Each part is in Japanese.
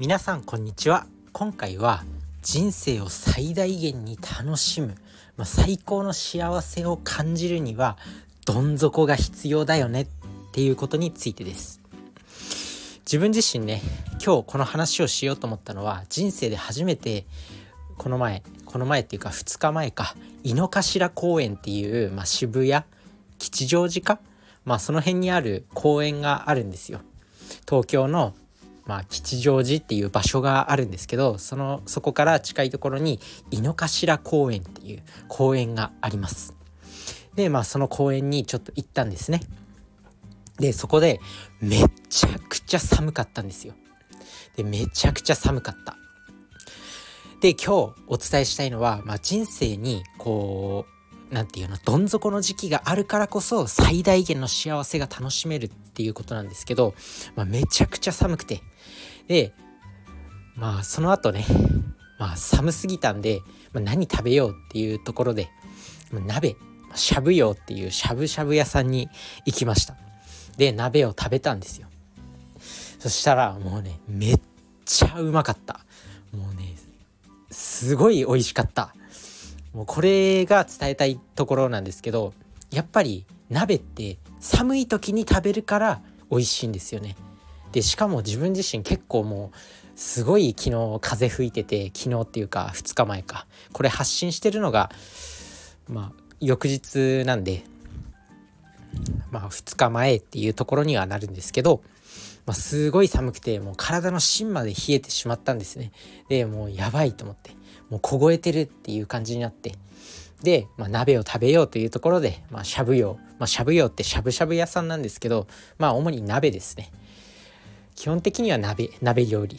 皆さんこんにちは。今回は人生を最大限に楽しむ、まあ、最高の幸せを感じるにはどん底が必要だよね。っていうことについてです。自分自身ね今日この話をしようと思ったのは人生で初めてこの前この前っていうか2日前か井の頭公園っていう、まあ、渋谷吉祥寺かまあその辺にある公園があるんですよ。東京のまあ、吉祥寺っていう場所があるんですけどそのそこから近いところに井の頭公園っていう公園があります。でまあその公園にちょっと行ったんですね。でそこでめちゃくちゃ寒かったんですよ。でめちゃくちゃ寒かった。で今日お伝えしたいのは、まあ、人生にこう何て言うのどん底の時期があるからこそ最大限の幸せが楽しめるっていうことなんですけど、まあ、めちゃくちゃ寒くて。でまあその後ねまあ寒すぎたんで、まあ、何食べようっていうところで、まあ、鍋しゃぶようっていうしゃぶしゃぶ屋さんに行きました。で鍋を食べたんですよ。そしたらもうねめっちゃうまかった。もうねすごい美味しかった。もうこれが伝えたいところなんですけどやっぱり鍋って寒い時に食べるから美味しいんですよね。でしかも自分自身結構もうすごい昨日風吹いてて昨日っていうか2日前か。これ発信してるのがまあ翌日なんでまあ2日前っていうところにはなるんですけど、まあ、すごい寒くてもう体の芯まで冷えてしまったんですね。でもうやばいと思って。もう凍えてるっていう感じになって。で、まあ、鍋を食べようというところで、まあ、しゃぶ用、まあ、しゃぶ用ってしゃぶしゃぶ屋さんなんですけどまあ主に鍋ですね。基本的には鍋鍋料理。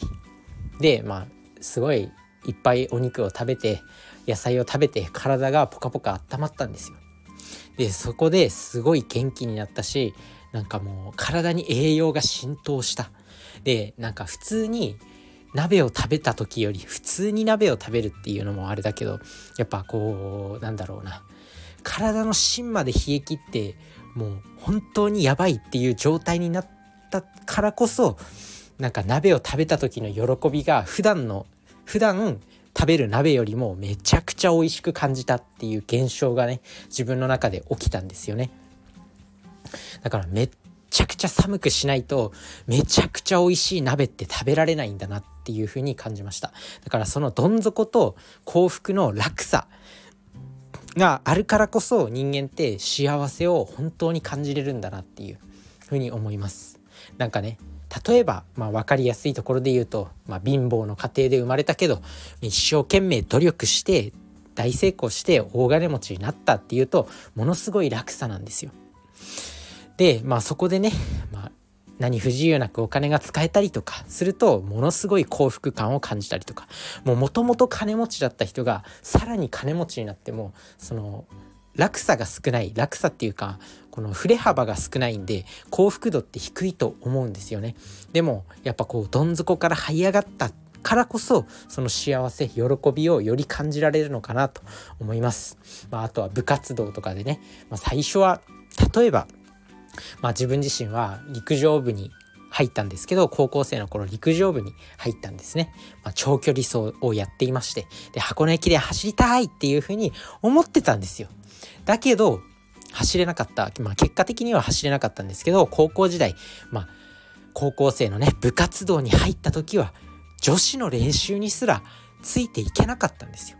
でまあすごいいっぱいお肉を食べて野菜を食べて体がポカポカ温まったんですよ。でそこですごい元気になったしなんかもう体に栄養が浸透した。でなんか普通に鍋を食べた時より普通に鍋を食べるっていうのもあれだけどやっぱこうなんだろうな。体の芯まで冷え切ってもう本当にやばいっていう状態になったからこそなんか鍋を食べた時の喜びが普段の普段食べる鍋よりもめちゃくちゃ美味しく感じたっていう現象がね自分の中で起きたんですよね。だからめっちゃくちゃ寒くしないとめちゃくちゃ美味しい鍋って食べられないんだなっていう風に感じましただからそのどん底と幸福の落差があるからこそ人間って幸せを本当に感じれるんだなっていう風に思いますなんかね例えば、まあ、分かりやすいところで言うと、まあ、貧乏の家庭で生まれたけど一生懸命努力して大成功して大金持ちになったっていうとものすごい落差なんですよ。で、まあそこでね、まあ、何不自由なくお金が使えたりとかするとものすごい幸福感を感じたりとかもともと金持ちだった人がさらに金持ちになってもその落差が少ない落差っていうかこの振れ幅が少ないんで幸福度って低いと思うんですよね。でもやっぱこうどん底から這い上がったからこそその幸せ喜びをより感じられるのかなと思います、まあ、あとは部活動とかでね、まあ、最初は例えばまあ、自分自身は陸上部に入ったんですけど高校生の頃陸上部に入ったんですね、まあ、長距離走をやっていましてで箱根駅伝走りたいっていうふうに思ってたんですよ。だけど走れなかった、まあ、結果的には走れなかったんですけど高校時代、まあ、高校生のね部活動に入った時は女子の練習にすらついていけなかったんですよ。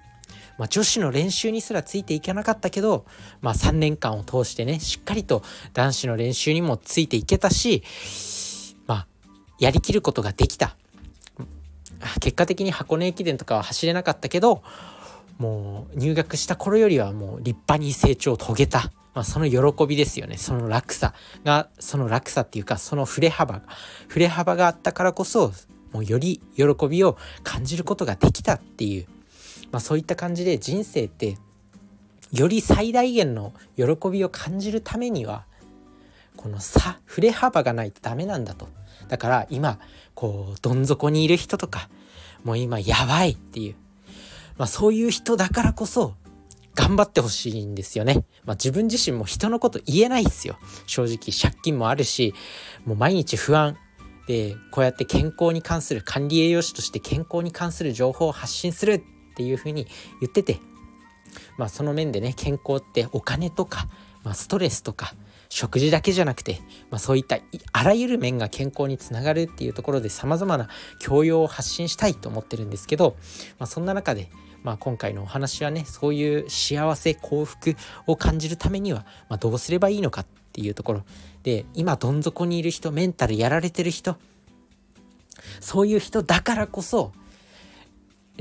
まあ、女子の練習にすらついていけなかったけど、まあ、3年間を通してねしっかりと男子の練習にもついていけたし、まあ、やりきることができた。結果的に箱根駅伝とかは走れなかったけどもう入学した頃よりはもう立派に成長を遂げた、まあ、その喜びですよね。その落差がその落差っていうかその振れ幅振れ幅があったからこそもうより喜びを感じることができたっていう。まあ、そういった感じで人生ってより最大限の喜びを感じるためにはこの差振れ幅がないとダメなんだとだから今こうどん底にいる人とかもう今やばいっていう、まあ、そういう人だからこそ頑張ってほしいんですよね。まあ、自分自身も人のこと言えないっすよ。正直借金もあるしもう毎日不安でこうやって健康に関する管理栄養士として健康に関する情報を発信するっていうふうに言っててまあその面でね健康ってお金とか、まあ、ストレスとか食事だけじゃなくて、まあ、そういったあらゆる面が健康につながるっていうところでさまざまな教養を発信したいと思ってるんですけど、まあ、そんな中で、まあ、今回のお話はねそういう幸せ幸福を感じるためには、まあ、どうすればいいのかっていうところで今どん底にいる人メンタルやられてる人そういう人だからこそ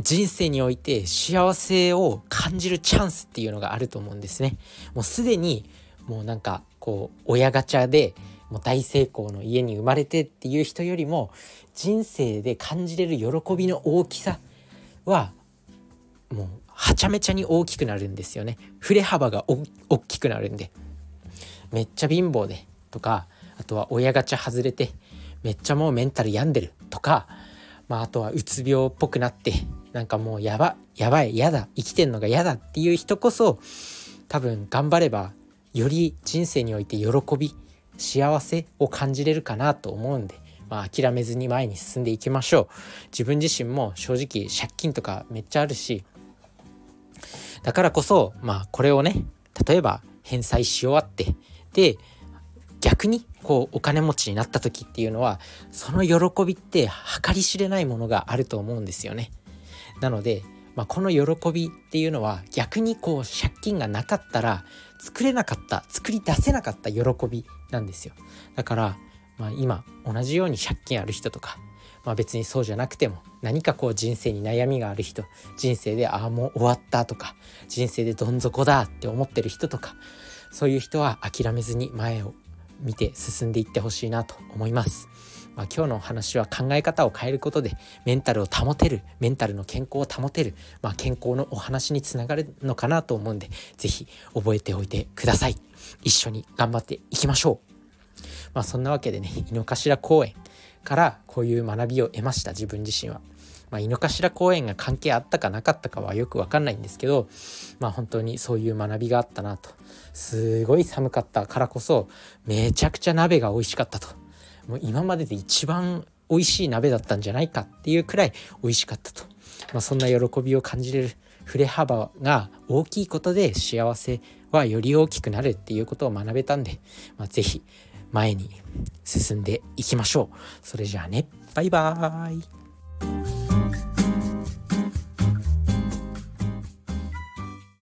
人生において幸せを感じるチャンスっていうのがあると思うんですね。もうすでにもうなんかこう親ガチャでもう大成功の家に生まれてっていう人よりも人生で感じれる喜びの大きさはもうはちゃめちゃに大きくなるんですよね。振れ幅がお大きくなるんで。めっちゃ貧乏でとかあとは親ガチャ外れてめっちゃもうメンタル病んでるとか、まあ、あとはうつ病っぽくなってなんかもうやばやばいやだ生きてんのが嫌だっていう人こそ多分頑張ればより人生において喜び幸せを感じれるかなと思うんで、まあ、諦めずに前に進んでいきましょう自分自身も正直借金とかめっちゃあるしだからこそまあこれをね例えば返済し終わってで逆にこうお金持ちになった時っていうのはその喜びって計り知れないものがあると思うんですよね。なので、まあ、この喜びっていうのは逆にこう借金がなかったら作れなかった作り出せなかった喜びなんですよ。だから、まあ、今同じように借金ある人とか、まあ、別にそうじゃなくても何かこう人生に悩みがある人人生でああもう終わったとか人生でどん底だって思ってる人とかそういう人は諦めずに前を見て進んでいってほしいなと思います。まあ、今日のお話は考え方を変えることでメンタルを保てるメンタルの健康を保てる、まあ、健康のお話につながるのかなと思うんで是非覚えておいてください。一緒に頑張っていきましょう。まあそんなわけでね井の頭公園からこういう学びを得ました自分自身は。まあ、井の頭公園が関係あったかなかったかはよく分かんないんですけど、まあ、本当にそういう学びがあったなと。すごい寒かったからこそめちゃくちゃ鍋が美味しかったと。もう今までで一番美味しい鍋だったんじゃないかっていうくらい美味しかったと、まあ、そんな喜びを感じれる振れ幅が大きいことで幸せはより大きくなるっていうことを学べたんで、まあ、是非前に進んでいきましょう。それじゃあね。バイバーイ。